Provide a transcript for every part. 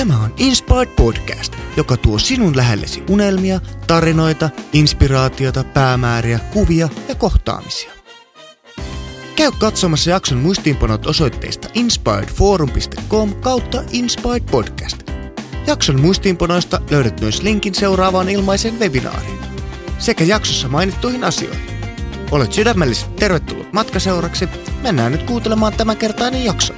Tämä on Inspired Podcast, joka tuo sinun lähellesi unelmia, tarinoita, inspiraatiota, päämääriä, kuvia ja kohtaamisia. Käy katsomassa jakson muistiinpanot osoitteesta inspiredforum.com kautta Inspired Podcast. Jakson muistiinpanoista löydät myös linkin seuraavaan ilmaisen webinaariin sekä jaksossa mainittuihin asioihin. Olet sydämellisesti tervetullut matkaseuraksi. Mennään nyt kuuntelemaan tämänkertainen jakso.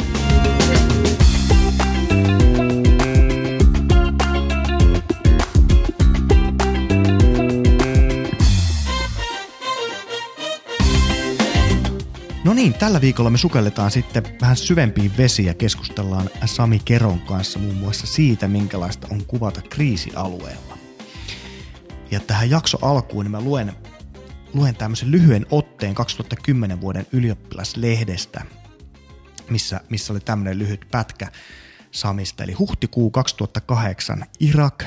No niin, tällä viikolla me sukelletaan sitten vähän syvempiin vesiin ja keskustellaan Sami Keron kanssa muun muassa siitä, minkälaista on kuvata kriisialueella. Ja tähän jakso alkuun niin mä luen, luen tämmöisen lyhyen otteen 2010 vuoden ylioppilaslehdestä, missä, missä oli tämmöinen lyhyt pätkä Samista. Eli huhtikuu 2008, Irak,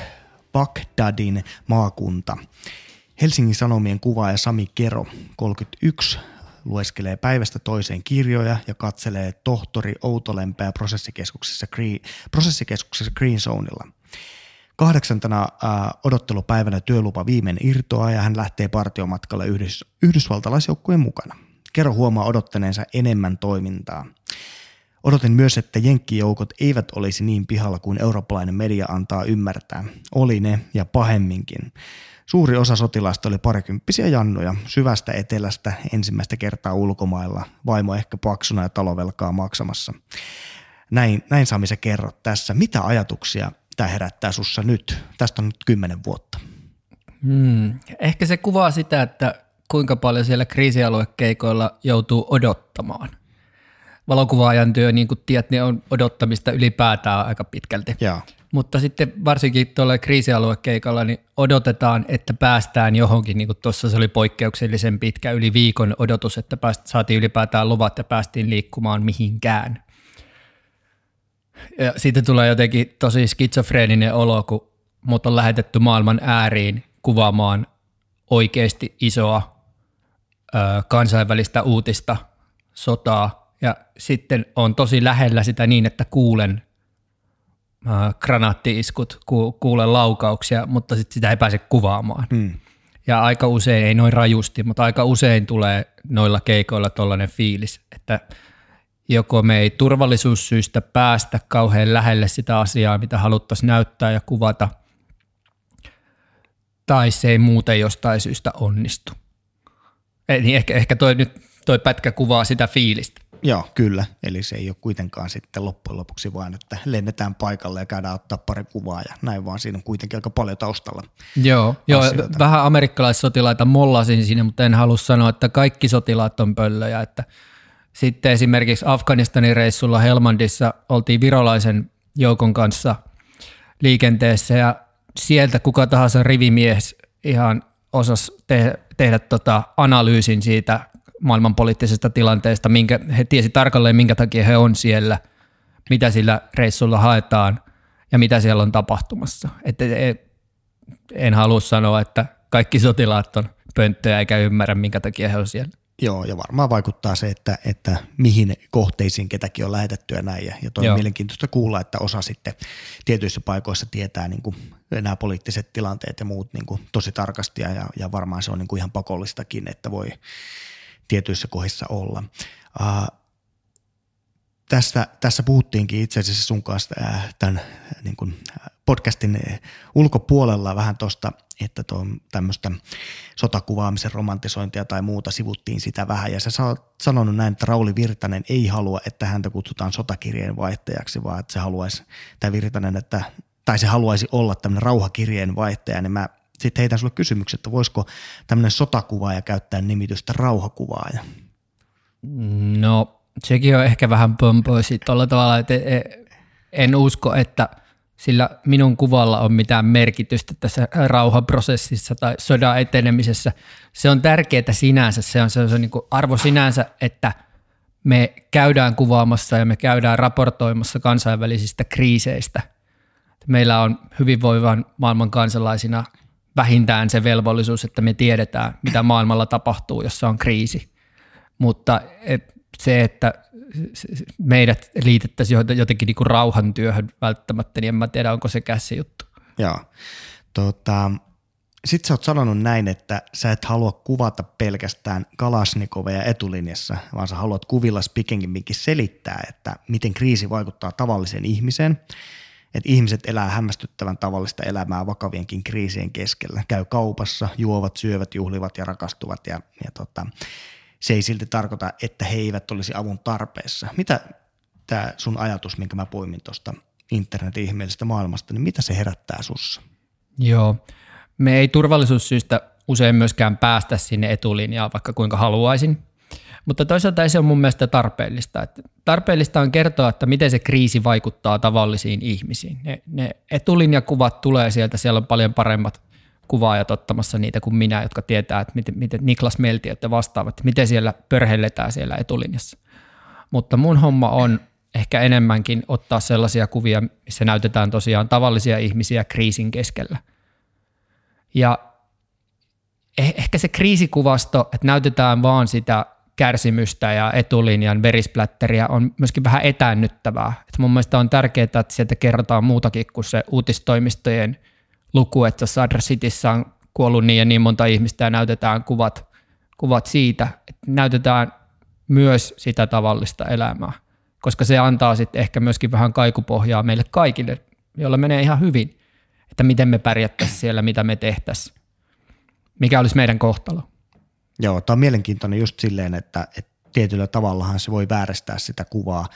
Bagdadin maakunta. Helsingin Sanomien kuvaaja Sami Kero, 31, lueskelee päivästä toiseen kirjoja ja katselee tohtori Outolempää prosessikeskuksessa, prosessikeskuksessa Green Zoneilla. Kahdeksantena äh, odottelupäivänä työlupa viimein irtoaa ja hän lähtee partiomatkalle yhdys, yhdysvaltalaisjoukkueen mukana. Kerro huomaa odottaneensa enemmän toimintaa. Odotin myös, että jenkkijoukot eivät olisi niin pihalla kuin eurooppalainen media antaa ymmärtää. Oli ne ja pahemminkin. Suuri osa sotilaista oli parikymppisiä jannuja, syvästä etelästä ensimmäistä kertaa ulkomailla, vaimo ehkä paksuna ja talovelkaa maksamassa. Näin, näin Sami sä kerrot tässä. Mitä ajatuksia tämä herättää sussa nyt? Tästä on nyt kymmenen vuotta. Hmm. Ehkä se kuvaa sitä, että kuinka paljon siellä kriisialuekeikoilla joutuu odottamaan. Valokuvaajan työ, niin kuin tiedät, niin on odottamista ylipäätään aika pitkälti. Joo. Mutta sitten varsinkin tuolla kriisialuekeikalla niin odotetaan, että päästään johonkin, niin kuin tuossa se oli poikkeuksellisen pitkä, yli viikon odotus, että pääst, saatiin ylipäätään luvat ja päästiin liikkumaan mihinkään. Ja siitä tulee jotenkin tosi skitsofreeninen olo, kun mut on lähetetty maailman ääriin kuvaamaan oikeasti isoa ö, kansainvälistä uutista, sotaa, ja sitten on tosi lähellä sitä niin, että kuulen äh, granaattiiskut, ku, kuulen laukauksia, mutta sit sitä ei pääse kuvaamaan. Hmm. Ja aika usein, ei noin rajusti, mutta aika usein tulee noilla keikoilla tollainen fiilis, että joko me ei turvallisuussyistä päästä kauhean lähelle sitä asiaa, mitä haluttaisiin näyttää ja kuvata, tai se ei muuten jostain syystä onnistu. Eli ehkä, ehkä toi, nyt, toi pätkä kuvaa sitä fiilistä. Joo, kyllä. Eli se ei ole kuitenkaan sitten loppujen lopuksi vain, että lennetään paikalle ja käydään ottaa pari kuvaa ja näin, vaan siinä on kuitenkin aika paljon taustalla. Joo, joo vähän amerikkalaissotilaita mollasin siinä, mutta en halua sanoa, että kaikki sotilaat on pöllöjä. Että sitten esimerkiksi Afganistanin reissulla Helmandissa oltiin virolaisen joukon kanssa liikenteessä ja sieltä kuka tahansa rivimies ihan osas te- tehdä tota analyysin siitä maailmanpoliittisesta tilanteesta, minkä, he tiesi tarkalleen, minkä takia he on siellä, mitä sillä reissulla haetaan ja mitä siellä on tapahtumassa. Et, et, en halua sanoa, että kaikki sotilaat on pönttöjä eikä ymmärrä, minkä takia he on siellä. Joo, ja varmaan vaikuttaa se, että, että mihin kohteisiin ketäkin on lähetetty ja näin. Ja toi on mielenkiintoista kuulla, että osa sitten tietyissä paikoissa tietää niin kuin nämä poliittiset tilanteet ja muut niin kuin tosi tarkasti ja, ja varmaan se on niin kuin ihan pakollistakin, että voi tietyissä kohdissa olla. Uh, tässä, tässä puhuttiinkin itse asiassa sun kanssa tämän niin kuin podcastin ulkopuolella vähän tuosta, että tämmöistä sotakuvaamisen romantisointia tai muuta sivuttiin sitä vähän. Ja sä sanonut näin, että Rauli Virtanen ei halua, että häntä kutsutaan sotakirjeen vaihtajaksi, vaan että se haluaisi, tai Virtanen, että, tai se haluaisi olla tämmöinen rauhakirjeen vaihtaja, niin mä sitten heitän sulle kysymyksen, että voisiko tämmöinen sotakuvaaja käyttää nimitystä rauhakuvaaja? No sekin on ehkä vähän pömpöisi tuolla tavalla, että e, en usko, että sillä minun kuvalla on mitään merkitystä tässä rauhaprosessissa tai sodan etenemisessä. Se on tärkeää sinänsä, se on, se on, se niin arvo sinänsä, että me käydään kuvaamassa ja me käydään raportoimassa kansainvälisistä kriiseistä. Meillä on hyvinvoivan maailman kansalaisina vähintään se velvollisuus, että me tiedetään, mitä maailmalla tapahtuu, jos se on kriisi. Mutta se, että meidät liitettäisiin jotenkin niin kuin rauhantyöhön välttämättä, niin en mä tiedä, onko se käsi juttu. Joo. Tota, sitten sä oot sanonut näin, että sä et halua kuvata pelkästään Kalasnikoveja etulinjassa, vaan sä haluat kuvilla pikemminkin selittää, että miten kriisi vaikuttaa tavalliseen ihmiseen. Että ihmiset elää hämmästyttävän tavallista elämää vakavienkin kriisien keskellä. Käy kaupassa, juovat, syövät, juhlivat ja rakastuvat ja, ja tota, se ei silti tarkoita, että he eivät olisi avun tarpeessa. Mitä tämä sun ajatus, minkä mä poimin tuosta internetin ihmeellisestä maailmasta, niin mitä se herättää sussa? Joo, me ei turvallisuussyistä usein myöskään päästä sinne etulinjaan, vaikka kuinka haluaisin. Mutta toisaalta se on mun mielestä tarpeellista. Että tarpeellista on kertoa, että miten se kriisi vaikuttaa tavallisiin ihmisiin. Ne, ne etulinjakuvat tulee sieltä, siellä on paljon paremmat kuvaajat ottamassa niitä kuin minä, jotka tietää, että miten, miten Niklas Melti että vastaavat, miten siellä pörhelletään siellä etulinjassa. Mutta mun homma on ehkä enemmänkin ottaa sellaisia kuvia, missä näytetään tosiaan tavallisia ihmisiä kriisin keskellä. Ja eh, ehkä se kriisikuvasto, että näytetään vaan sitä kärsimystä ja etulinjan verisplätteriä on myöskin vähän etäännyttävää. Et mun mielestä on tärkeää, että sieltä kerrotaan muutakin kuin se uutistoimistojen luku, että Sadr Cityssä on kuollut niin ja niin monta ihmistä ja näytetään kuvat, kuvat siitä, että näytetään myös sitä tavallista elämää, koska se antaa sitten ehkä myöskin vähän kaikupohjaa meille kaikille, joilla menee ihan hyvin, että miten me pärjättäisiin siellä, mitä me tehtäisiin, mikä olisi meidän kohtalo. Joo, tämä on mielenkiintoinen just silleen, että, että tietyllä tavallahan se voi vääristää sitä kuvaa,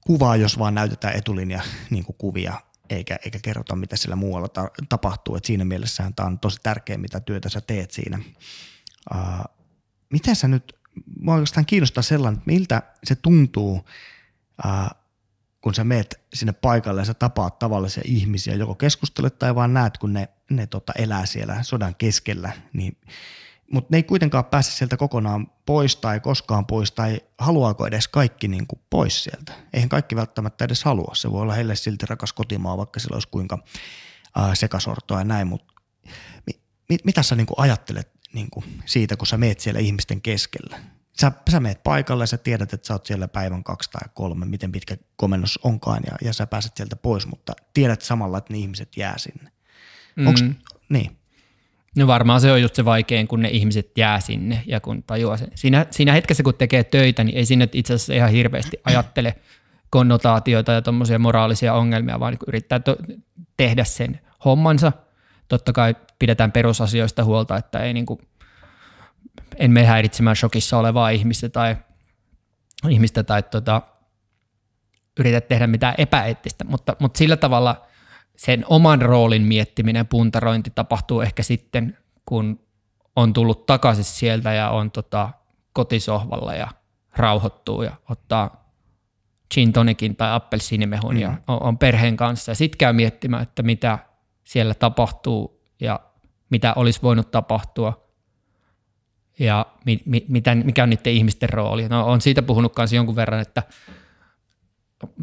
kuvaa jos vaan näytetään etulinja niin kuvia eikä, eikä kerrota, mitä siellä muualla ta- tapahtuu. Et siinä mielessähän tämä on tosi tärkeä, mitä työtä sä teet siinä. Uh, miten sä nyt, mua oikeastaan kiinnostaa sellainen, että miltä se tuntuu, uh, kun sä meet sinne paikalle ja sä tapaat tavallisia ihmisiä, joko keskustelet tai vaan näet, kun ne, ne tota elää siellä sodan keskellä, niin – mutta ne ei kuitenkaan pääse sieltä kokonaan pois tai koskaan pois tai haluaako edes kaikki niin kuin pois sieltä. Eihän kaikki välttämättä edes halua. Se voi olla heille silti rakas kotimaa, vaikka sillä olisi kuinka ää, sekasortoa ja näin, mutta mi, mi, mitä sä niin kuin ajattelet niin kuin siitä, kun sä meet siellä ihmisten keskellä? Sä, sä meet paikalle ja sä tiedät, että sä oot siellä päivän kaksi tai kolme, miten pitkä komennus onkaan ja, ja sä pääset sieltä pois, mutta tiedät samalla, että ne ihmiset jää sinne. Mm. Onks, niin. No varmaan se on just se vaikein, kun ne ihmiset jää sinne ja kun tajuaa sen. Siinä, siinä hetkessä, kun tekee töitä, niin ei sinne itse asiassa ihan hirveästi ajattele konnotaatioita ja tuommoisia moraalisia ongelmia, vaan niin yrittää to- tehdä sen hommansa. Totta kai pidetään perusasioista huolta, että ei niin kuin, en mene häiritsemään shokissa olevaa ihmistä tai, ihmistä tai tota, yritä tehdä mitään epäeettistä, mutta, mutta sillä tavalla – sen oman roolin miettiminen, puntarointi tapahtuu ehkä sitten, kun on tullut takaisin sieltä ja on tota kotisohvalla ja rauhoittuu ja ottaa gin tonikin tai appelsiinimehun mm. ja on, on perheen kanssa. Ja sitten käy miettimään, että mitä siellä tapahtuu ja mitä olisi voinut tapahtua ja mi, mi, mitä, mikä on niiden ihmisten rooli. No, on siitä puhunut kanssa jonkun verran, että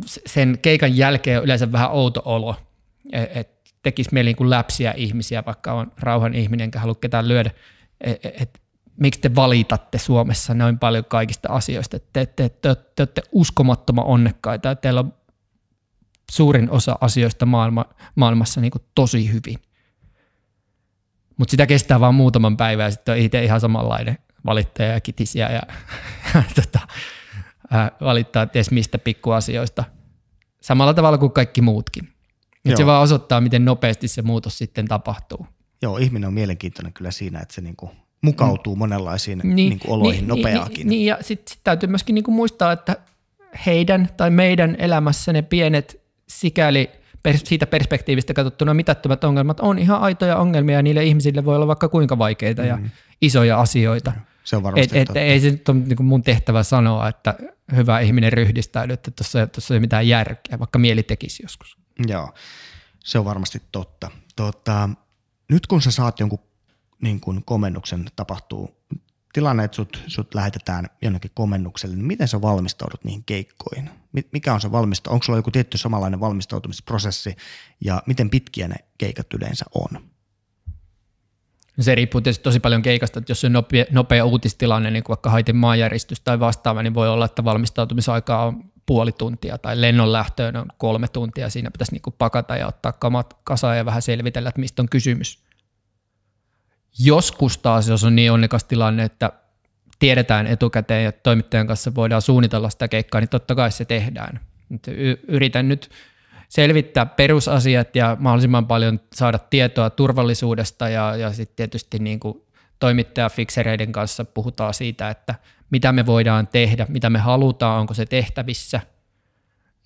sen keikan jälkeen on yleensä vähän outo olo – että tekisi mieli niin läpsiä ihmisiä, vaikka on rauhan ihminen, enkä halua ketään lyödä, että e, et, miksi te valitatte Suomessa noin paljon kaikista asioista, että te, te, te, te olette uskomattoman onnekkaita, että teillä on suurin osa asioista maailma, maailmassa niin tosi hyvin. Mutta sitä kestää vain muutaman päivän ja sitten on itse ihan samanlainen valittaja ja kitisiä ja, ja tota, valittaa ties mistä pikkuasioista. Samalla tavalla kuin kaikki muutkin. Että se vaan osoittaa, miten nopeasti se muutos sitten tapahtuu. Joo, ihminen on mielenkiintoinen kyllä siinä, että se niinku mukautuu mm. monenlaisiin niin, niinku oloihin niin, niin nopeaakin. Niin, niin ja sitten sit täytyy myöskin niinku muistaa, että heidän tai meidän elämässä ne pienet sikäli siitä perspektiivistä katsottuna mitättömät ongelmat on ihan aitoja ongelmia ja niille ihmisille voi olla vaikka kuinka vaikeita mm. ja isoja asioita. Se on varmasti et, et, Ei se nyt ole niin mun tehtävä sanoa, että hyvä ihminen ryhdistäydy, että tuossa ei ole mitään järkeä, vaikka mieli tekisi joskus. Joo, se on varmasti totta. Tota, nyt kun sä saat jonkun niin kun komennuksen, tapahtuu tilanne, että sut, sut lähetetään jonnekin komennukselle, niin miten sä valmistaudut niihin keikkoihin? Mikä on se valmista? Onko sulla joku tietty samanlainen valmistautumisprosessi ja miten pitkiä ne keikat yleensä on? No se riippuu tietysti tosi paljon keikasta, että jos on nopea, nopea uutistilanne, niin kuin vaikka Haitin maanjäristys tai vastaava, niin voi olla, että valmistautumisaikaa on puoli tuntia tai lennon lähtöön on kolme tuntia. Siinä pitäisi niin kuin pakata ja ottaa kamat kasaan ja vähän selvitellä, että mistä on kysymys. Joskus taas, jos on niin onnekas tilanne, että tiedetään etukäteen ja toimittajan kanssa voidaan suunnitella sitä keikkaa, niin totta kai se tehdään. Yritän nyt selvittää perusasiat ja mahdollisimman paljon saada tietoa turvallisuudesta ja, ja sitten tietysti niin kuin toimittajafiksereiden kanssa puhutaan siitä, että mitä me voidaan tehdä, mitä me halutaan, onko se tehtävissä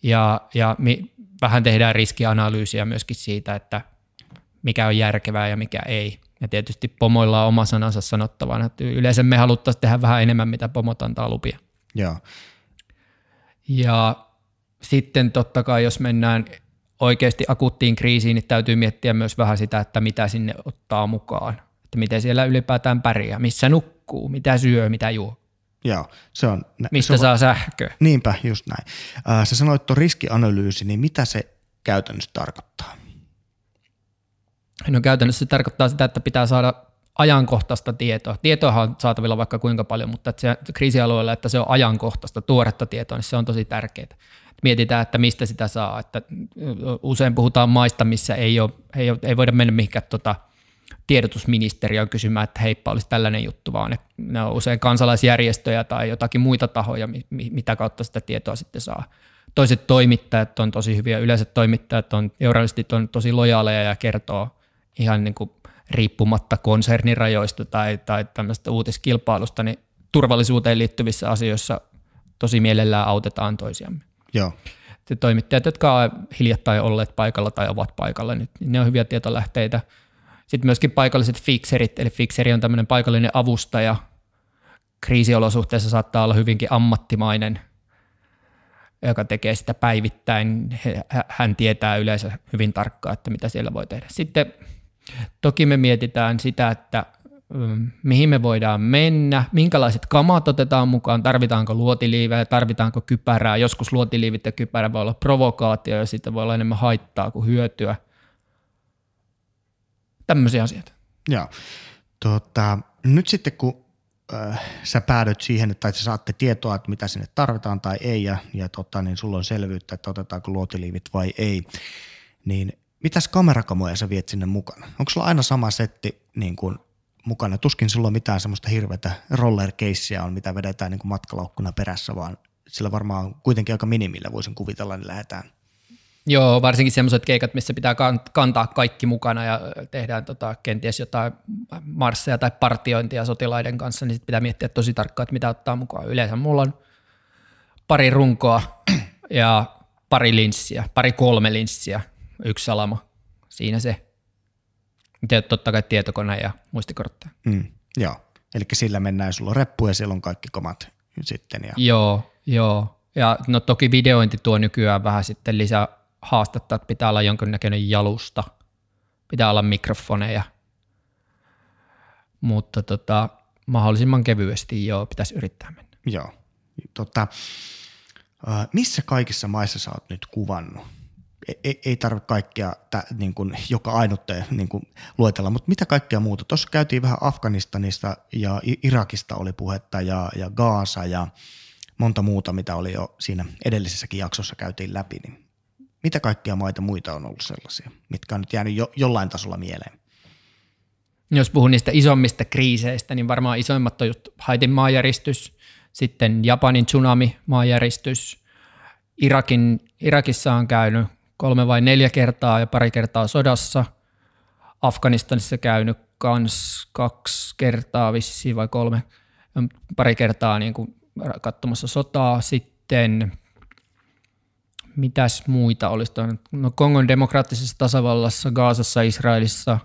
ja, ja mi, vähän tehdään riskianalyysiä myöskin siitä, että mikä on järkevää ja mikä ei. Ja tietysti pomoilla on oma sanansa sanottavana. Että yleensä me haluttaisiin tehdä vähän enemmän, mitä pomot antaa lupia. Joo. Ja sitten totta kai, jos mennään oikeasti akuuttiin kriisiin, niin täytyy miettiä myös vähän sitä, että mitä sinne ottaa mukaan. Että miten siellä ylipäätään pärjää, missä nukkuu, mitä syö, mitä juo. Joo, se on... Mistä se on, saa sähköä. Niinpä, just näin. Äh, sä sanoit tuon riskianalyysi, niin mitä se käytännössä tarkoittaa? No käytännössä se tarkoittaa sitä, että pitää saada ajankohtaista tietoa. Tietoa on saatavilla vaikka kuinka paljon, mutta että se kriisialueella, että se on ajankohtaista, tuoretta tietoa, niin se on tosi tärkeää. Mietitään, että mistä sitä saa. Että usein puhutaan maista, missä ei, ole, ei, ole, ei voida mennä mihinkään tota, tiedotusministeriöön kysymään, että heippa olisi tällainen juttu, vaan ne, ne on usein kansalaisjärjestöjä tai jotakin muita tahoja, mitä kautta sitä tietoa sitten saa. Toiset toimittajat on tosi hyviä, yleiset toimittajat on, journalistit on tosi lojaaleja ja kertoo ihan niin kuin riippumatta konsernirajoista tai, tai tämmöistä uutiskilpailusta, niin turvallisuuteen liittyvissä asioissa tosi mielellään autetaan toisiamme. Joo. Se toimittajat, jotka ovat hiljattain olleet paikalla tai ovat paikalla, niin ne on hyviä tietolähteitä. Sitten myöskin paikalliset fixerit, eli fixeri on tämmöinen paikallinen avustaja. Kriisiolosuhteessa saattaa olla hyvinkin ammattimainen, joka tekee sitä päivittäin. Hän tietää yleensä hyvin tarkkaan, että mitä siellä voi tehdä. Sitten Toki me mietitään sitä, että mm, mihin me voidaan mennä, minkälaiset kamat otetaan mukaan, tarvitaanko luotiliivejä, tarvitaanko kypärää. Joskus luotiliivit ja kypärä voi olla provokaatio ja siitä voi olla enemmän haittaa kuin hyötyä. Tämmöisiä asioita. Joo. Tota, nyt sitten kun äh, sä päädyt siihen, että sä saatte tietoa, että mitä sinne tarvitaan tai ei, ja, ja tota, niin sulla on selvyyttä, että otetaanko luotiliivit vai ei, niin mitäs kamerakamoja sä viet sinne mukana? Onko sulla aina sama setti niin kuin mukana? Tuskin sulla on mitään semmoista hirveätä roller on, mitä vedetään niin kuin matkalaukkuna perässä, vaan sillä varmaan kuitenkin aika minimillä voisin kuvitella, niin lähdetään. Joo, varsinkin semmoiset keikat, missä pitää kantaa kaikki mukana ja tehdään tota, kenties jotain marsseja tai partiointia sotilaiden kanssa, niin sit pitää miettiä tosi tarkkaan, että mitä ottaa mukaan. Yleensä mulla on pari runkoa ja pari linssiä, pari kolme linssiä yksi salama. Siinä se. Ja totta kai tietokone ja muistikortteja. Mm, joo, eli sillä mennään, sulla on reppu ja siellä on kaikki komat sitten. Ja... Joo, joo. Ja no toki videointi tuo nykyään vähän sitten lisää haastetta, että pitää olla jonkinnäköinen jalusta, pitää olla mikrofoneja, mutta tota, mahdollisimman kevyesti joo, pitäisi yrittää mennä. Joo. Tota, missä kaikissa maissa sä oot nyt kuvannut? ei, ei tarvitse kaikkea tä, niin kuin, joka ainutta niin kuin, luetella, mutta mitä kaikkea muuta? Tuossa käytiin vähän Afganistanista ja Irakista oli puhetta ja, ja Gaasa ja monta muuta, mitä oli jo siinä edellisessäkin jaksossa käytiin läpi, niin mitä kaikkia maita muita on ollut sellaisia, mitkä on nyt jäänyt jo, jollain tasolla mieleen? Jos puhun niistä isommista kriiseistä, niin varmaan isoimmat on just Haitin maanjäristys, sitten Japanin tsunami maanjäristys, Irakin, Irakissa on käynyt kolme vai neljä kertaa ja pari kertaa sodassa. Afganistanissa käynyt kans kaksi kertaa vissiin vai kolme, pari kertaa niin kuin katsomassa sotaa. Sitten mitäs muita olisi? No Kongon demokraattisessa tasavallassa, Gaasassa, Israelissa.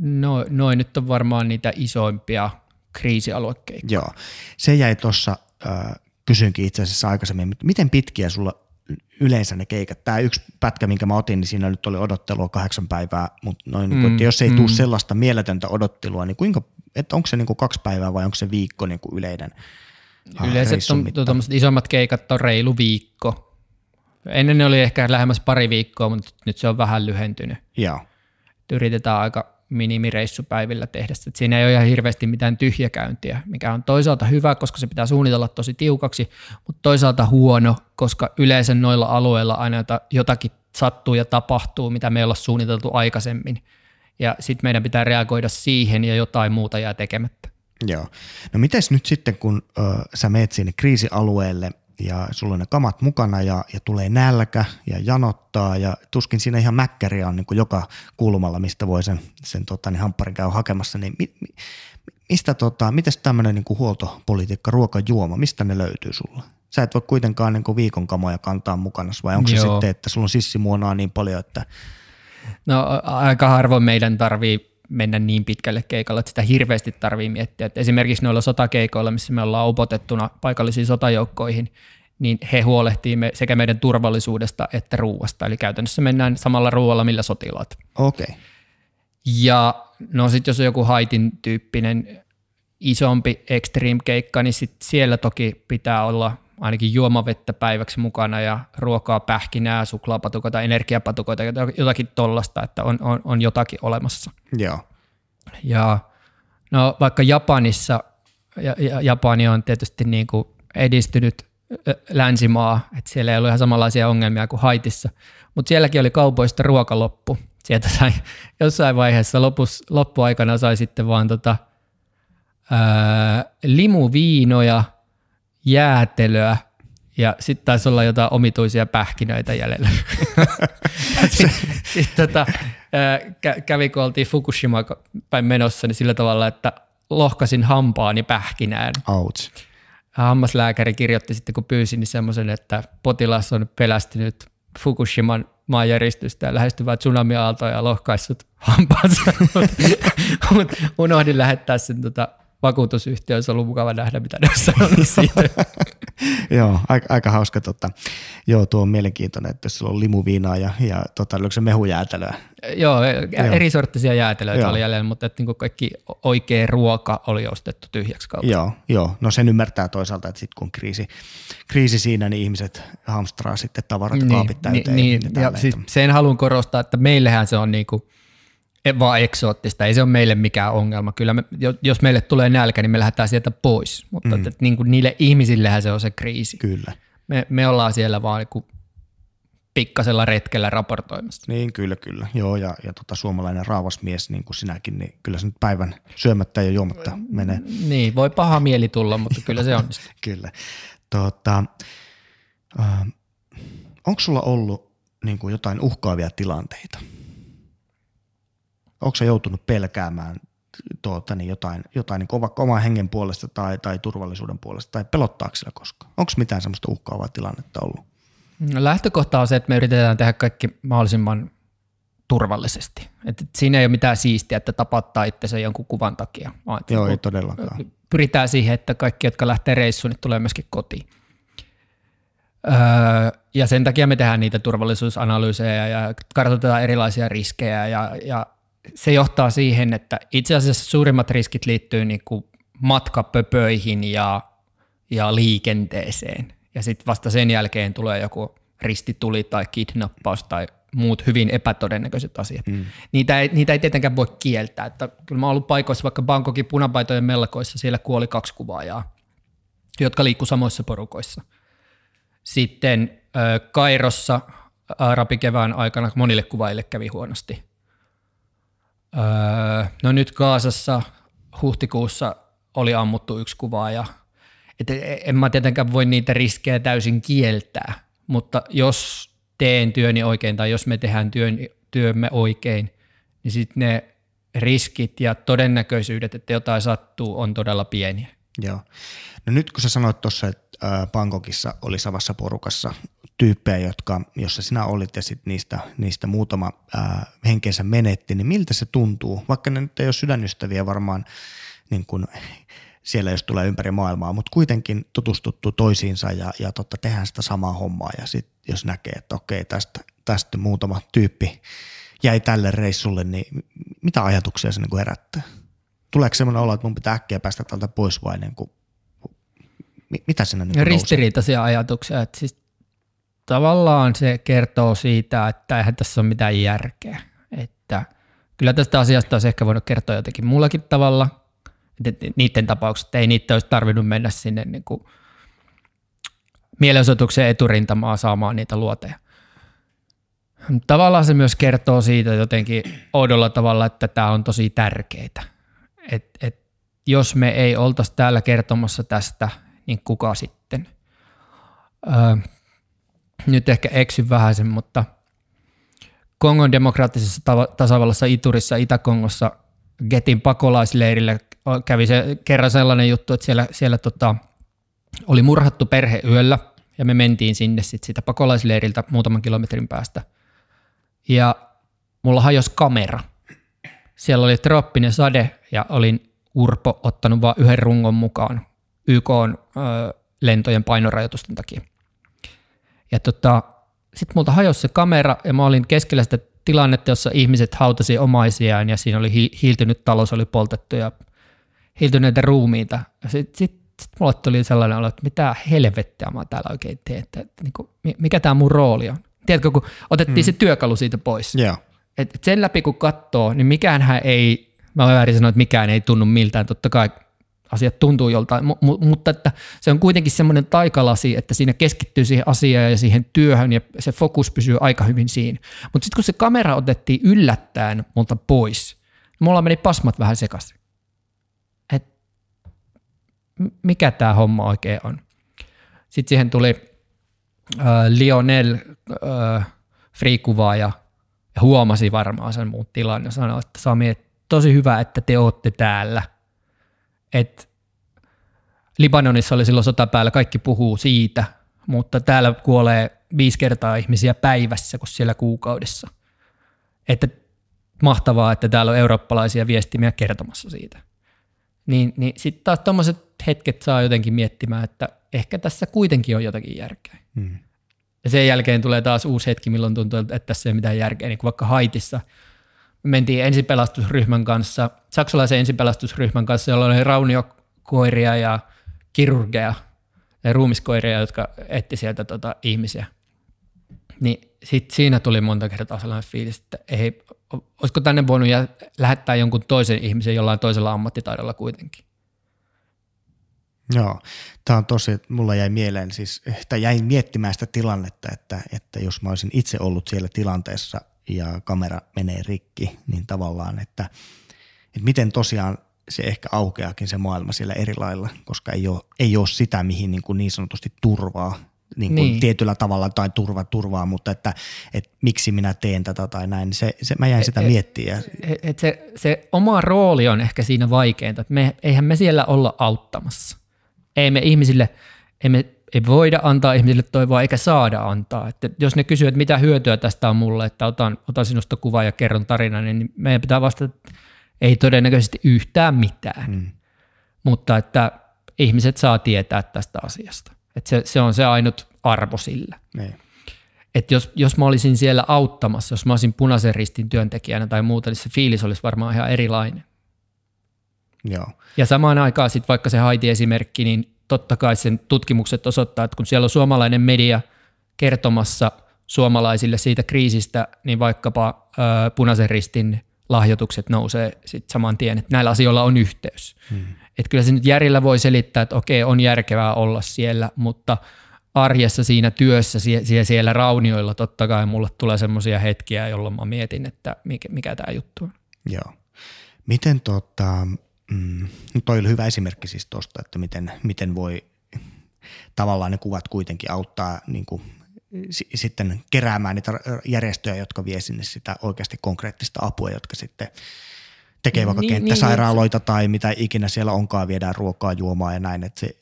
No, noin nyt on varmaan niitä isoimpia kriisialuekeikkoja. Joo, se jäi tuossa, äh, kysynkin itse asiassa aikaisemmin, miten pitkiä sulla yleensä ne keikat. Tämä yksi pätkä, minkä mä otin, niin siinä nyt oli odottelua kahdeksan päivää, mutta noin, mm, niin että jos ei mm. tule sellaista mieletöntä odottelua, niin kuinka, että onko se niin kuin kaksi päivää vai onko se viikko niin kuin yleinen Yleensä tuommoiset isommat keikat on reilu viikko. Ennen ne oli ehkä lähemmäs pari viikkoa, mutta nyt se on vähän lyhentynyt. Joo. Yritetään aika, minimireissupäivillä tehdä. Et siinä ei ole ihan hirveästi mitään tyhjäkäyntiä, mikä on toisaalta hyvä, koska se pitää suunnitella tosi tiukaksi, mutta toisaalta huono, koska yleensä noilla alueilla aina jotakin sattuu ja tapahtuu, mitä me ei olla suunniteltu aikaisemmin. Ja sitten meidän pitää reagoida siihen ja jotain muuta jää tekemättä. Joo. No miten nyt sitten, kun ö, sä meet sinne kriisialueelle ja sulla on ne kamat mukana ja, ja tulee nälkä ja janottaa ja tuskin siinä ihan mäkkäriä on niin kuin joka kulmalla, mistä voi sen, sen tota, niin hampparin käy hakemassa, niin mi, mi, mistä tota, mites tämmöinen niin huoltopolitiikka, ruokajuoma, mistä ne löytyy sulla? Sä et voi kuitenkaan niin kuin viikon kamoja kantaa mukana, vai onko Joo. se sitten, että sulla on sissimuonaa niin paljon, että – No aika harvoin meidän tarvii mennä niin pitkälle keikalla, että sitä hirveästi tarvii miettiä. Et esimerkiksi noilla sotakeikoilla, missä me ollaan upotettuna paikallisiin sotajoukkoihin, niin he huolehtii me sekä meidän turvallisuudesta että ruuasta. Eli käytännössä mennään samalla ruoalla, millä sotilaat. Okei. Okay. Ja no sitten jos on joku haitin tyyppinen isompi extreme keikka, niin sit siellä toki pitää olla ainakin juomavettä päiväksi mukana ja ruokaa, pähkinää, suklaapatukoita, energiapatukoita, jotakin tollasta, että on, on, on jotakin olemassa. Joo. Ja no vaikka Japanissa, ja, ja Japani on tietysti niin kuin edistynyt länsimaa, että siellä ei ollut ihan samanlaisia ongelmia kuin Haitissa, mutta sielläkin oli kaupoista ruokaloppu. Sieltä sai jossain vaiheessa lopus, loppuaikana sai sitten vaan tota, ää, limuviinoja – jäätelöä ja sitten taisi olla jotain omituisia pähkinöitä jäljellä. sitten sit, tota, kävi, kun oltiin Fukushima päin menossa, niin sillä tavalla, että lohkasin hampaani pähkinään. Ouch. Hammaslääkäri kirjoitti sitten, kun pyysin, niin semmoisen, että potilas on pelästynyt Fukushiman maanjäristystä ja lähestyvää tsunami-aaltoa ja lohkaissut hampaansa, mutta unohdin lähettää sen tota, vakuutusyhtiö, olisi ollut mukava nähdä, mitä ne on siitä. Joo, aika, aika hauska. Tota. Joo, tuo on mielenkiintoinen, että jos sulla on limuviinaa ja, ja tota, oliko se mehujäätelöä? Joo, Joo. eri sorttisia jäätelöitä Joo. oli jäljellä, mutta että niin kaikki oikea ruoka oli ostettu tyhjäksi kautta. Joo, joo, no sen ymmärtää toisaalta, että sitten kun kriisi, kriisi siinä, niin ihmiset hamstraa sitten tavarat niin, kaapit täyteen. Niin, niin ja siis sen haluan korostaa, että meillähän se on niin kuin – vaan eksoottista, ei se ole meille mikään ongelma. Kyllä me, jos meille tulee nälkä, niin me lähdetään sieltä pois, mutta mm. että, niin kuin niille ihmisillehän se on se kriisi. Kyllä. Me, me ollaan siellä vaan niin pikkasella retkellä raportoimassa. Niin, kyllä, kyllä. Joo, ja, ja tota, suomalainen raavasmies, niin kuin sinäkin, niin kyllä se nyt päivän syömättä ja juomatta menee. Niin, voi paha mieli tulla, mutta kyllä se onnistuu. kyllä. Tota, äh, onko sulla ollut niin kuin jotain uhkaavia tilanteita? Onko se joutunut pelkäämään tuota, niin jotain, jotain niin vaikka oman hengen puolesta tai, tai turvallisuuden puolesta, tai pelottaako sillä koskaan? Onko mitään sellaista uhkaavaa tilannetta ollut? No lähtökohta on se, että me yritetään tehdä kaikki mahdollisimman turvallisesti. Et siinä ei ole mitään siistiä, että tapattaa itsensä jonkun kuvan takia. Vaan, Joo, ei todellakaan. Pyritään siihen, että kaikki, jotka lähtee reissuun, niin tulee myöskin kotiin. Öö, ja sen takia me tehdään niitä turvallisuusanalyysejä ja kartoitetaan erilaisia riskejä ja, ja se johtaa siihen, että itse asiassa suurimmat riskit liittyy niin kuin matkapöpöihin ja, ja liikenteeseen. Ja sitten vasta sen jälkeen tulee joku ristituli tai kidnappaus tai muut hyvin epätodennäköiset asiat. Mm. Niitä, ei, niitä ei tietenkään voi kieltää. Että kyllä mä oon ollut paikoissa, vaikka Bangkokin punapaitojen mellakoissa, siellä kuoli kaksi kuvaajaa, jotka liikkuu samoissa porukoissa. Sitten äh, Kairossa arabikevään aikana monille kuvaajille kävi huonosti. Öö, no nyt Kaasassa huhtikuussa oli ammuttu yksi kuvaaja. Et en mä tietenkään voi niitä riskejä täysin kieltää, mutta jos teen työni oikein tai jos me tehdään työn, työmme oikein, niin sitten ne riskit ja todennäköisyydet, että jotain sattuu, on todella pieniä. Joo. No nyt kun sä sanoit tuossa, että Bangkokissa oli samassa porukassa tyyppejä, jotka, jossa sinä olit ja sit niistä, niistä muutama ää, henkensä menetti, niin miltä se tuntuu? Vaikka ne nyt ei ole sydänystäviä varmaan niin kuin siellä, jos tulee ympäri maailmaa, mutta kuitenkin tutustuttu toisiinsa ja, ja totta, tehdään sitä samaa hommaa ja sitten jos näkee, että okei, tästä, tästä muutama tyyppi jäi tälle reissulle, niin mitä ajatuksia se niin herättää? Tuleeko semmoinen olo, että mun pitää äkkiä päästä tältä pois vai niin kuin, mitä sinne niin Ristiriitaisia nousee? ajatuksia, että siis tavallaan se kertoo siitä, että eihän tässä ole mitään järkeä. Että Kyllä tästä asiasta olisi ehkä voinut kertoa jotenkin muullakin tavalla. Että niiden tapaukset, ei niitä olisi tarvinnut mennä sinne niin kuin mielenosoituksen eturintamaa saamaan niitä luoteja. Tavallaan se myös kertoo siitä jotenkin oudolla tavalla, että tämä on tosi tärkeää. Et, et jos me ei oltaisi täällä kertomassa tästä, niin kuka sitten? Öö, nyt ehkä eksy vähäisen, mutta Kongon demokraattisessa tasavallassa Iturissa Itä-Kongossa Getin pakolaisleirille kävi se kerran sellainen juttu, että siellä, siellä tota, oli murhattu perhe yöllä ja me mentiin sinne sit sitä pakolaisleiriltä muutaman kilometrin päästä. Ja mulla hajosi kamera. Siellä oli trooppinen sade ja olin Urpo ottanut vain yhden rungon mukaan YK on, ö, lentojen painorajoitusten takia. Ja tota, sitten multa hajosi se kamera ja mä olin keskellä sitä tilannetta, jossa ihmiset hautasi omaisiaan ja siinä oli hi- hiiltynyt talous, oli poltettu ja hiiltyneitä ruumiita. Sitten sit, sit mulle tuli sellainen olo, että mitä helvettiä mä täällä oikein teen, että, että niin kuin, mikä tämä mun rooli on. Tiedätkö, kun otettiin mm. se työkalu siitä pois. Yeah. Et sen läpi kun katsoo, niin mikään ei, mä väärin sanoa, että mikään ei tunnu miltään, totta kai asiat tuntuu joltain, M- mutta että se on kuitenkin semmoinen taikalasi, että siinä keskittyy siihen asiaan ja siihen työhön ja se fokus pysyy aika hyvin siinä. Mutta sitten kun se kamera otettiin yllättäen multa pois, niin mulla meni pasmat vähän sekaisin. Et mikä tämä homma oikein on? Sitten siihen tuli äh, Lionel äh, free-kuvaaja ja huomasi varmaan sen muun tilan ja sanoi, että Sami, että tosi hyvä, että te olette täällä – että Libanonissa oli silloin sota päällä, kaikki puhuu siitä, mutta täällä kuolee viisi kertaa ihmisiä päivässä kuin siellä kuukaudessa. Että mahtavaa, että täällä on eurooppalaisia viestimiä kertomassa siitä. Niin, niin sitten taas tuommoiset hetket saa jotenkin miettimään, että ehkä tässä kuitenkin on jotakin järkeä. Hmm. Ja sen jälkeen tulee taas uusi hetki, milloin tuntuu, että tässä ei ole mitään järkeä. Niin kuin vaikka Haitissa – mentiin ensipelastusryhmän kanssa, saksalaisen ensipelastusryhmän kanssa, jolla oli rauniokoiria ja kirurgeja ja ruumiskoiria, jotka etti sieltä tota ihmisiä. Niin sit siinä tuli monta kertaa sellainen fiilis, että ei, olisiko tänne voinut jä, lähettää jonkun toisen ihmisen jollain toisella ammattitaidolla kuitenkin. Joo, tämä on tosi, mulla jäi mieleen siis, tai jäin miettimään sitä tilannetta, että, että jos mä olisin itse ollut siellä tilanteessa, ja kamera menee rikki, niin tavallaan, että, että miten tosiaan se ehkä aukeakin se maailma siellä eri lailla, koska ei ole, ei ole sitä, mihin niin, kuin niin sanotusti turvaa niin kuin niin. tietyllä tavalla tai turva turvaa, mutta että, että miksi minä teen tätä tai näin, niin se, se, mä jäin sitä miettiä. Et, et se, se oma rooli on ehkä siinä vaikeinta, että me, eihän me siellä olla auttamassa. Ei me ihmisille, ei me ei voida antaa ihmisille toivoa eikä saada antaa. Että jos ne kysyvät, että mitä hyötyä tästä on mulle, että otan, otan sinusta kuvaa ja kerron tarinan, niin meidän pitää vastata, että ei todennäköisesti yhtään mitään. Hmm. Mutta että ihmiset saa tietää tästä asiasta. Että se, se on se ainut arvo sillä. Niin. Että jos, jos mä olisin siellä auttamassa, jos mä olisin punaisen ristin työntekijänä tai muuta, niin se fiilis olisi varmaan ihan erilainen. Joo. Ja samaan aikaan sitten vaikka se Haiti-esimerkki, niin totta kai sen tutkimukset osoittaa, että kun siellä on suomalainen media kertomassa suomalaisille siitä kriisistä, niin vaikkapa ö, punaisen ristin lahjoitukset nousee sit saman tien, että näillä asioilla on yhteys. Hmm. Että kyllä se nyt järjellä voi selittää, että okei, on järkevää olla siellä, mutta arjessa siinä työssä, siellä, siellä raunioilla totta kai mulle tulee semmoisia hetkiä, jolloin mä mietin, että mikä, mikä tämä juttu on. Joo. Miten tota, Mm, toi oli hyvä esimerkki siis tuosta, että miten, miten voi tavallaan ne kuvat kuitenkin auttaa niin kuin, sitten keräämään niitä järjestöjä, jotka vie sinne sitä oikeasti konkreettista apua, jotka sitten tekee vaikka niin, kenttäsairaaloita niin, tai mitä ikinä siellä onkaan, viedään ruokaa, juomaa ja näin. Että se,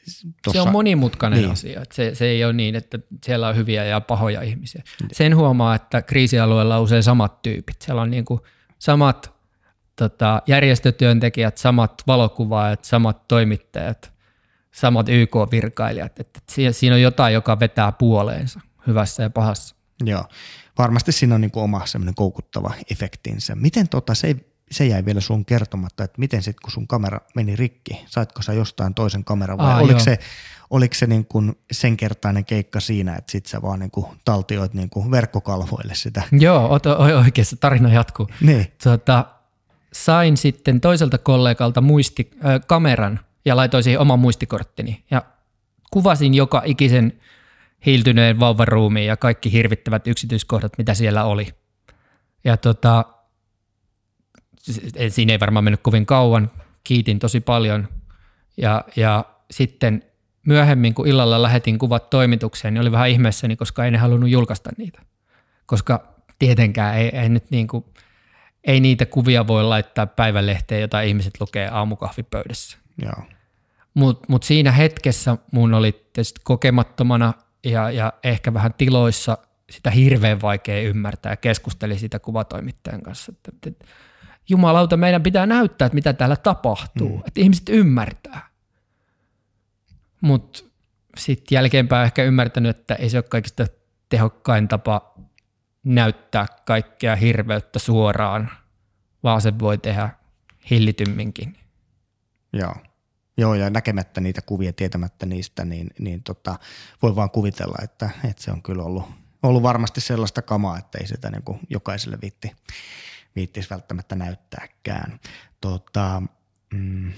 tossa, se on monimutkainen niin. asia. Että se, se ei ole niin, että siellä on hyviä ja pahoja ihmisiä. Sen huomaa, että kriisialueella on usein samat tyypit. Siellä on niin kuin samat järjestötyöntekijät, samat valokuvaajat, samat toimittajat, samat YK-virkailijat. Että siinä on jotain, joka vetää puoleensa hyvässä ja pahassa. Joo, varmasti siinä on niin kuin oma semmoinen koukuttava efektinsä. Miten tota, se, se jäi vielä sun kertomatta, että miten sitten kun sun kamera meni rikki, saitko sä jostain toisen kameran vai Aa, oliko, se, oliko se niin kuin sen kertainen keikka siinä, että sit sä vaan niin kuin taltioit niin kuin verkkokalvoille sitä? Joo, oikeassa tarina jatkuu. Niin. Tota, sain sitten toiselta kollegalta muisti, äh, kameran ja laitoin siihen oman muistikorttini ja kuvasin joka ikisen hiiltyneen vauvaruumiin ja kaikki hirvittävät yksityiskohdat, mitä siellä oli. Ja tota, siinä ei varmaan mennyt kovin kauan, kiitin tosi paljon ja, ja sitten myöhemmin, kun illalla lähetin kuvat toimitukseen, niin oli vähän ihmeessäni, koska en halunnut julkaista niitä. Koska tietenkään ei, ei nyt niin kuin, ei niitä kuvia voi laittaa päivälehteen, jota ihmiset lukee aamukahvipöydässä. Mutta mut siinä hetkessä mun oli tietysti kokemattomana ja, ja ehkä vähän tiloissa sitä hirveän vaikea ymmärtää. Keskustelin sitä kuvatoimittajan kanssa, että, että jumalauta, meidän pitää näyttää, että mitä täällä tapahtuu, mm. että ihmiset ymmärtää. Mutta sitten jälkeenpäin ehkä ymmärtänyt, että ei se ole kaikista tehokkain tapa näyttää kaikkea hirveyttä suoraan, vaan se voi tehdä hillitymminkin. Joo. Joo, ja näkemättä niitä kuvia, tietämättä niistä, niin, niin tota, voi vaan kuvitella, että, että se on kyllä ollut, ollut varmasti sellaista kamaa, että ei sitä niin kuin jokaiselle viitti, viittisi välttämättä näyttääkään. Tota, mm,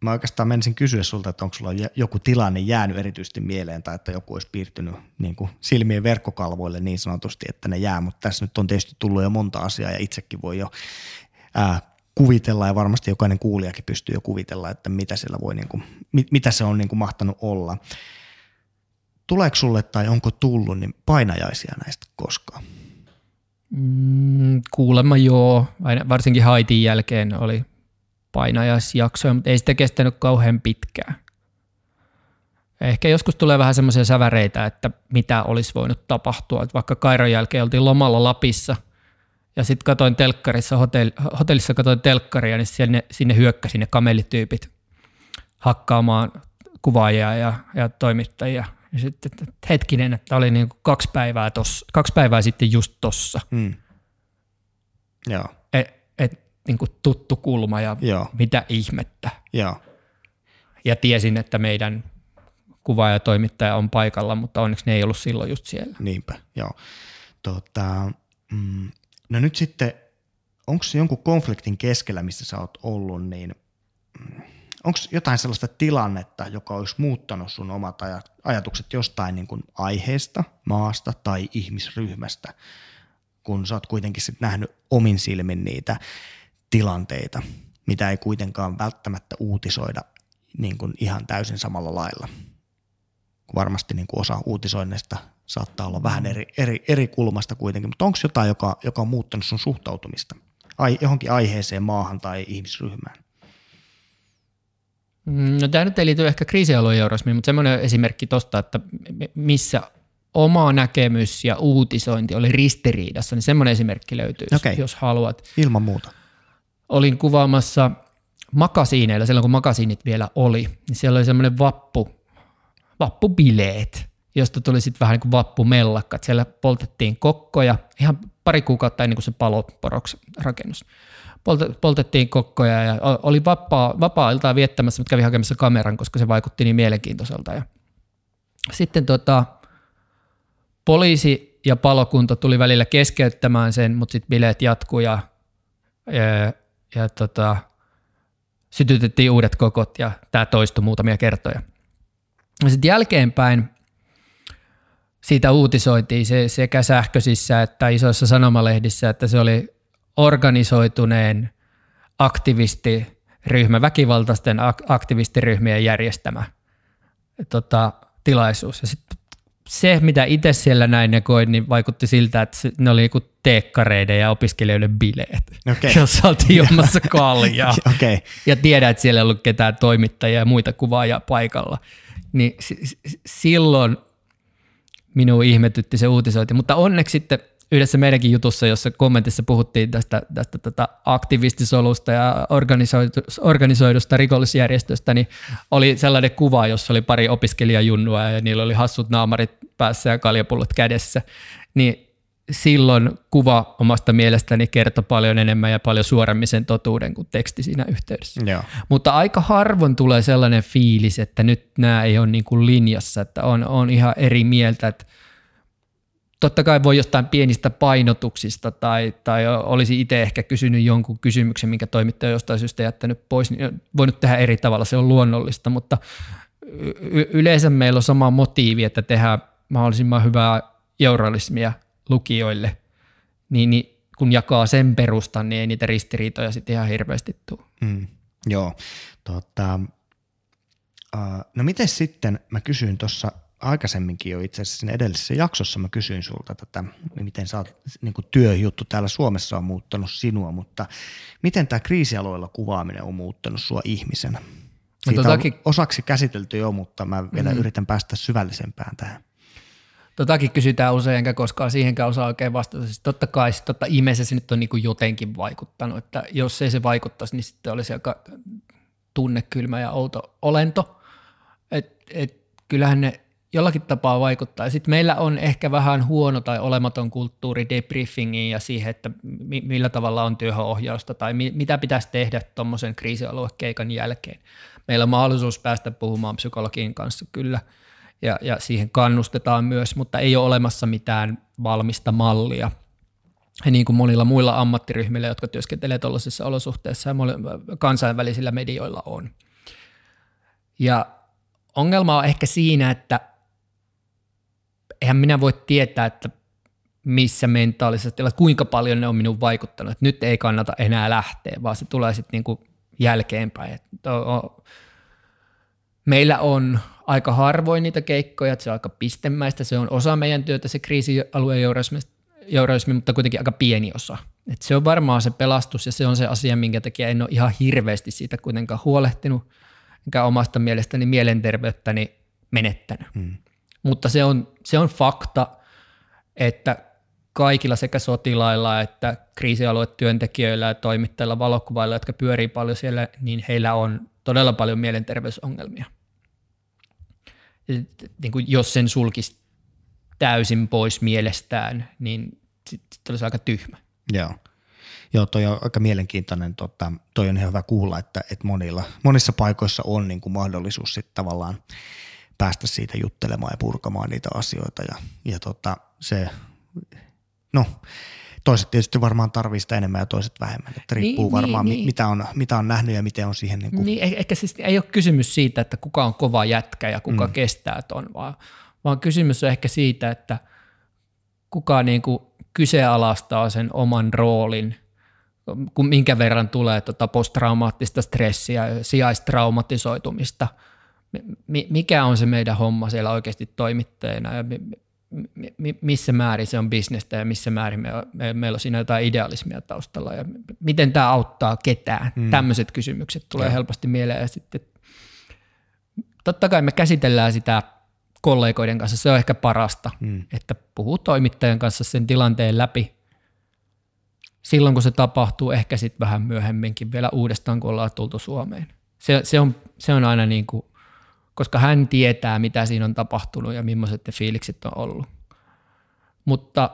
mä oikeastaan menisin kysyä sulta, että onko sulla joku tilanne jäänyt erityisesti mieleen tai että joku olisi piirtynyt niin kuin silmien verkkokalvoille niin sanotusti, että ne jää, mutta tässä nyt on tietysti tullut jo monta asiaa ja itsekin voi jo ää, kuvitella ja varmasti jokainen kuulijakin pystyy jo kuvitella, että mitä, siellä voi niin kuin, mit, mitä se on niin kuin mahtanut olla. Tuleeko sulle tai onko tullut niin painajaisia näistä koskaan? Mm, kuulemma joo, Aina, varsinkin Haitin jälkeen oli painajaisjaksoja, mutta ei sitä kestänyt kauhean pitkään. Ehkä joskus tulee vähän semmoisia säväreitä, että mitä olisi voinut tapahtua. Että vaikka Kairon jälkeen oltiin lomalla Lapissa ja sitten katoin telkkarissa, hotell, hotellissa katoin telkkaria, niin sinne, sinne hyökkäsi ne kamelityypit hakkaamaan kuvaajia ja, ja toimittajia. Ja sitten että hetkinen, että oli niin kuin kaksi, päivää tossa, kaksi päivää sitten just tossa. Hmm. Joo. Niin kuin tuttu kulma ja Joo. mitä ihmettä. Joo. Ja tiesin, että meidän kuva ja toimittaja on paikalla, mutta onneksi ne ei ollut silloin just siellä. Niinpä, joo. Tota, mm, no nyt sitten, onko se jonkun konfliktin keskellä, missä sä oot ollut, niin mm, onko jotain sellaista tilannetta, joka olisi muuttanut sun omat ajatukset jostain niin kuin aiheesta, maasta tai ihmisryhmästä, kun sä oot kuitenkin sit nähnyt omin silmin niitä tilanteita, mitä ei kuitenkaan välttämättä uutisoida niin kuin ihan täysin samalla lailla. Varmasti niin kuin osa uutisoinnista saattaa olla vähän eri, eri, eri kulmasta kuitenkin, mutta onko jotain, joka, joka on muuttanut sun suhtautumista ai, johonkin aiheeseen, maahan tai ihmisryhmään? Mm, no tämä nyt ei liity ehkä kriisialuejournalismiin, mutta semmoinen esimerkki tuosta, että missä oma näkemys ja uutisointi oli ristiriidassa, niin semmoinen esimerkki löytyy, okay. jos haluat. Ilman muuta olin kuvaamassa makasiineilla, silloin kun makasiinit vielä oli, niin siellä oli semmoinen vappu, vappubileet, josta tuli sitten vähän niin kuin vappumellakka. Siellä poltettiin kokkoja ihan pari kuukautta ennen kuin se palo poroksi rakennus. Poltettiin kokkoja ja oli vapaa, vapaa-iltaa viettämässä, mutta kävi hakemassa kameran, koska se vaikutti niin mielenkiintoiselta. Ja sitten tota, poliisi ja palokunta tuli välillä keskeyttämään sen, mutta sitten bileet jatkuu ja, ja tota, sytytettiin uudet kokot ja tämä toistui muutamia kertoja. Sitten jälkeenpäin siitä uutisoitiin se, sekä sähköisissä että isoissa sanomalehdissä, että se oli organisoituneen aktivistiryhmä, väkivaltaisten aktivistiryhmien järjestämä tota, tilaisuus. Ja sitten se, mitä itse siellä näin ja koin, niin vaikutti siltä, että ne oli niinku teekkareiden ja opiskelijoiden bileet, okay. jossa oltiin juomassa kaljaa. okay. Ja tiedät, että siellä ei ollut ketään toimittajia ja muita kuvaajia paikalla. Niin s- silloin minun ihmetytti se uutisointi, mutta onneksi sitten yhdessä meidänkin jutussa, jossa kommentissa puhuttiin tästä, tästä tätä aktivistisolusta ja organisoidu, organisoidusta rikollisjärjestöstä, niin oli sellainen kuva, jossa oli pari opiskelijajunnua ja niillä oli hassut naamarit päässä ja kaljapullot kädessä. Niin silloin kuva omasta mielestäni kertoi paljon enemmän ja paljon suoremmin sen totuuden kuin teksti siinä yhteydessä. Joo. Mutta aika harvoin tulee sellainen fiilis, että nyt nämä ei ole niin kuin linjassa, että on, on ihan eri mieltä, että totta kai voi jostain pienistä painotuksista tai, tai olisi itse ehkä kysynyt jonkun kysymyksen, minkä toimittaja jostain syystä jättänyt pois, niin voinut tehdä eri tavalla, se on luonnollista, mutta y- yleensä meillä on sama motiivi, että tehdään mahdollisimman hyvää journalismia lukijoille, niin, niin kun jakaa sen perustan, niin ei niitä ristiriitoja sitten ihan hirveästi tule. Mm, joo, tota, uh, no miten sitten, mä kysyin tuossa aikaisemminkin jo itse asiassa edellisessä jaksossa mä kysyin sulta tätä, miten sä oot, niin työjuttu täällä Suomessa on muuttanut sinua, mutta miten tämä kriisialueella kuvaaminen on muuttanut sua ihmisenä? No Siitä totakin, on osaksi käsitelty jo, mutta mä vielä mm. yritän päästä syvällisempään tähän. Totakin kysytään usein, enkä koskaan siihenkään osaa oikein vastata. Siis totta kai totta ihmeessä se nyt on niin jotenkin vaikuttanut, että jos ei se vaikuttaisi, niin sitten olisi aika tunnekylmä ja outo olento. Et, et, kyllähän ne jollakin tapaa vaikuttaa. Sitten meillä on ehkä vähän huono tai olematon kulttuuri debriefingiin ja siihen, että mi- millä tavalla on työhönohjausta tai mi- mitä pitäisi tehdä tuommoisen kriisialuekeikan jälkeen. Meillä on mahdollisuus päästä puhumaan psykologin kanssa kyllä ja, ja siihen kannustetaan myös, mutta ei ole olemassa mitään valmista mallia. Ja niin kuin monilla muilla ammattiryhmillä, jotka työskentelee tuollaisissa olosuhteissa ja kansainvälisillä medioilla on. Ja ongelma on ehkä siinä, että eihän minä voi tietää, että missä mentaalisesti, että kuinka paljon ne on minun vaikuttanut, että nyt ei kannata enää lähteä, vaan se tulee sitten niinku jälkeenpäin. Meillä on aika harvoin niitä keikkoja, että se on aika pistemäistä, se on osa meidän työtä, se kriisialueen journalismi, mutta kuitenkin aika pieni osa. Et se on varmaan se pelastus ja se on se asia, minkä takia en ole ihan hirveästi siitä kuitenkaan huolehtinut, enkä omasta mielestäni mielenterveyttäni menettänyt. Hmm. Mutta se on, se on fakta, että kaikilla sekä sotilailla että kriisialuetyöntekijöillä ja toimittajilla, valokuvailla, jotka pyörii paljon siellä, niin heillä on todella paljon mielenterveysongelmia. Niin kuin jos sen sulkisi täysin pois mielestään, niin sitten olisi aika tyhmä. Joo. Joo, toi on aika mielenkiintoinen, tota, toi on ihan hyvä kuulla, että, että monilla, monissa paikoissa on niin kuin mahdollisuus sitten tavallaan päästä siitä juttelemaan ja purkamaan niitä asioita ja, ja tota, se, no toiset tietysti varmaan tarvii sitä enemmän ja toiset vähemmän, että riippuu niin, varmaan niin, mitä, on, mitä on nähnyt ja miten on siihen. Niin, kuin. niin ehkä siis ei ole kysymys siitä, että kuka on kova jätkä ja kuka mm. kestää ton, vaan, vaan kysymys on ehkä siitä, että kuka niin kuin kyseenalaistaa sen oman roolin, kun minkä verran tulee tota posttraumaattista stressiä, sijaistraumatisoitumista – mikä on se meidän homma siellä oikeasti toimittajana ja missä määrin se on bisnestä ja missä määrin me, me, meillä on siinä jotain idealismia taustalla ja miten tämä auttaa ketään. Mm. Tämmöiset kysymykset tulee ja. helposti mieleen ja sitten totta kai me käsitellään sitä kollegoiden kanssa, se on ehkä parasta, mm. että puhuu toimittajan kanssa sen tilanteen läpi silloin, kun se tapahtuu, ehkä sitten vähän myöhemminkin vielä uudestaan, kun ollaan tultu Suomeen. Se, se, on, se on aina niin kuin koska hän tietää, mitä siinä on tapahtunut ja millaiset ne fiilikset on ollut. Mutta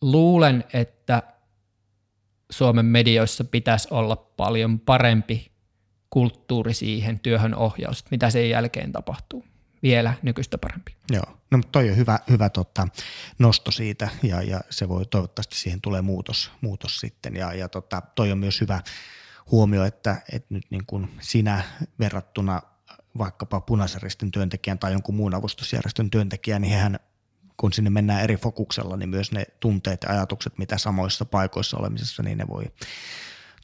luulen, että Suomen medioissa pitäisi olla paljon parempi kulttuuri siihen työhön ohjaus, mitä sen jälkeen tapahtuu. Vielä nykyistä parempi. Joo, no mutta toi on hyvä, hyvä tota, nosto siitä ja, ja se voi toivottavasti siihen tulee muutos, muutos sitten ja, ja tota, toi on myös hyvä huomio, että, että nyt niin kuin sinä verrattuna vaikkapa punaisen työntekijän tai jonkun muun avustusjärjestön työntekijän, niin hehän kun sinne mennään eri fokuksella, niin myös ne tunteet ja ajatukset, mitä samoissa paikoissa olemisessa, niin ne voi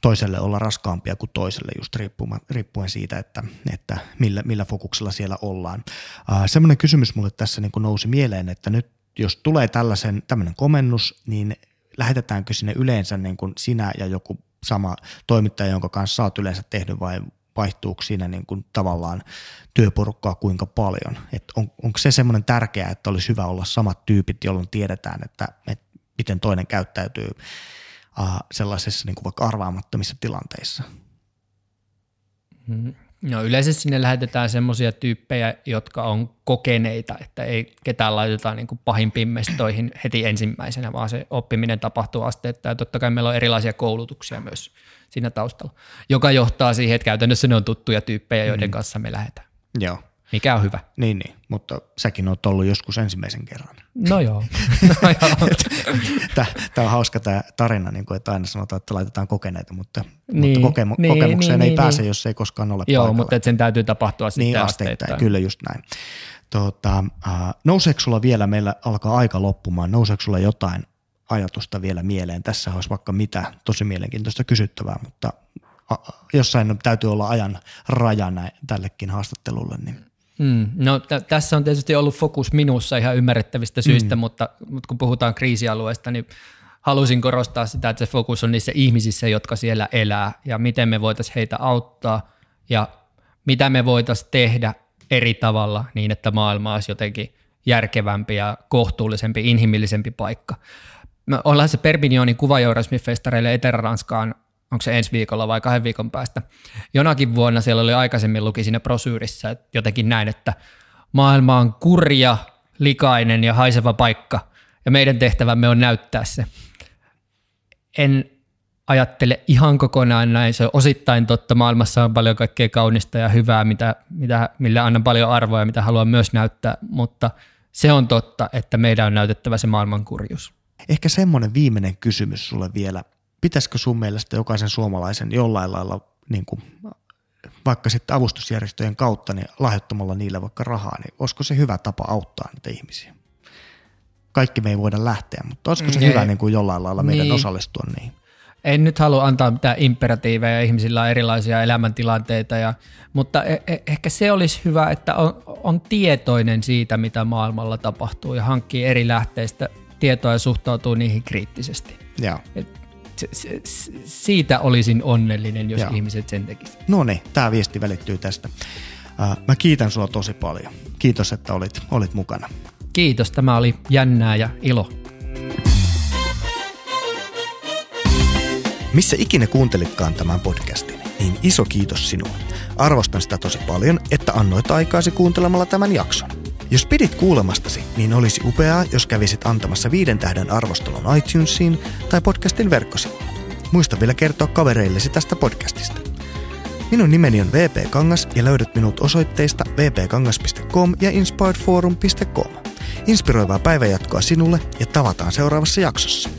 toiselle olla raskaampia kuin toiselle just riippuen, siitä, että, että millä, millä fokuksella siellä ollaan. Uh, semmoinen kysymys mulle tässä niin nousi mieleen, että nyt jos tulee tällaisen, tämmöinen komennus, niin lähetetäänkö sinne yleensä niin kuin sinä ja joku sama toimittaja, jonka kanssa oot yleensä tehnyt vai vaihtuuko siinä niin kuin tavallaan työporukkaa kuinka paljon. Et on, onko se semmoinen tärkeää, että olisi hyvä olla samat tyypit, jolloin tiedetään, että, että miten toinen käyttäytyy uh, sellaisissa niin kuin vaikka arvaamattomissa tilanteissa? Mm. No yleensä sinne lähetetään semmoisia tyyppejä, jotka on kokeneita, että ei ketään laiteta niin kuin pahimpiin mestoihin heti ensimmäisenä, vaan se oppiminen tapahtuu asteittain. Totta kai meillä on erilaisia koulutuksia myös siinä taustalla, joka johtaa siihen, että käytännössä ne on tuttuja tyyppejä, joiden mm. kanssa me lähdetään. Joo. Mikä on hyvä. Niin, niin, mutta säkin oot ollut joskus ensimmäisen kerran. No joo. No tämä on hauska tämä tarina, niin kuin, että aina sanotaan, että laitetaan kokeneita, mutta, niin, mutta kokemu- niin, kokemukseen niin, ei niin, pääse, niin. jos ei koskaan ole Joo, paikalla. mutta sen täytyy tapahtua sitten niin, asteittain. asteittain. Kyllä just näin. Tuota, äh, nouseeko sulla vielä, meillä alkaa aika loppumaan, nouseeko sulla jotain ajatusta vielä mieleen? Tässä olisi vaikka mitä tosi mielenkiintoista kysyttävää, mutta jossain täytyy olla ajan raja näin, tällekin haastattelulle. Niin. Mm, no t- tässä on tietysti ollut fokus minussa ihan ymmärrettävistä syistä, mm. mutta, mutta kun puhutaan kriisialueesta, niin halusin korostaa sitä, että se fokus on niissä ihmisissä, jotka siellä elää ja miten me voitaisiin heitä auttaa ja mitä me voitaisiin tehdä eri tavalla niin, että maailma olisi jotenkin järkevämpi ja kohtuullisempi, inhimillisempi paikka. Me ollaan se Perpignonin kuvajourasmifestareille Etelä-Ranskaan onko se ensi viikolla vai kahden viikon päästä. Jonakin vuonna siellä oli aikaisemmin luki siinä prosyyrissä jotenkin näin, että maailma on kurja, likainen ja haiseva paikka ja meidän tehtävämme on näyttää se. En ajattele ihan kokonaan näin, se on osittain totta, maailmassa on paljon kaikkea kaunista ja hyvää, mitä, mitä, millä annan paljon arvoa ja mitä haluan myös näyttää, mutta se on totta, että meidän on näytettävä se maailman kurjuus. Ehkä semmoinen viimeinen kysymys sulle vielä – pitäisikö sun mielestä jokaisen suomalaisen jollain lailla niin kuin, vaikka sitten avustusjärjestöjen kautta niin lahjoittamalla niille vaikka rahaa, niin olisiko se hyvä tapa auttaa niitä ihmisiä? Kaikki me ei voida lähteä, mutta olisiko se mm, hyvä niin kuin jollain lailla meidän niin. osallistua niihin? En nyt halua antaa mitään imperatiiveja, ihmisillä on erilaisia elämäntilanteita, ja, mutta e- e- ehkä se olisi hyvä, että on, on tietoinen siitä, mitä maailmalla tapahtuu ja hankkii eri lähteistä tietoa ja suhtautuu niihin kriittisesti. Ja. Et siitä olisin onnellinen, jos Joo. ihmiset sen tekisivät. No niin, tämä viesti välittyy tästä. Mä kiitän sinua tosi paljon. Kiitos, että olit, olit mukana. Kiitos, tämä oli jännää ja ilo. Missä ikinä kuuntelitkaan tämän podcastin, niin iso kiitos sinulle. Arvostan sitä tosi paljon, että annoit aikaasi kuuntelemalla tämän jakson. Jos pidit kuulemastasi, niin olisi upeaa, jos kävisit antamassa viiden tähden arvostelun iTunesiin tai podcastin verkkosivuilla. Muista vielä kertoa kavereillesi tästä podcastista. Minun nimeni on VP Kangas ja löydät minut osoitteista vpkangas.com ja inspiredforum.com. Inspiroivaa päivänjatkoa sinulle ja tavataan seuraavassa jaksossa.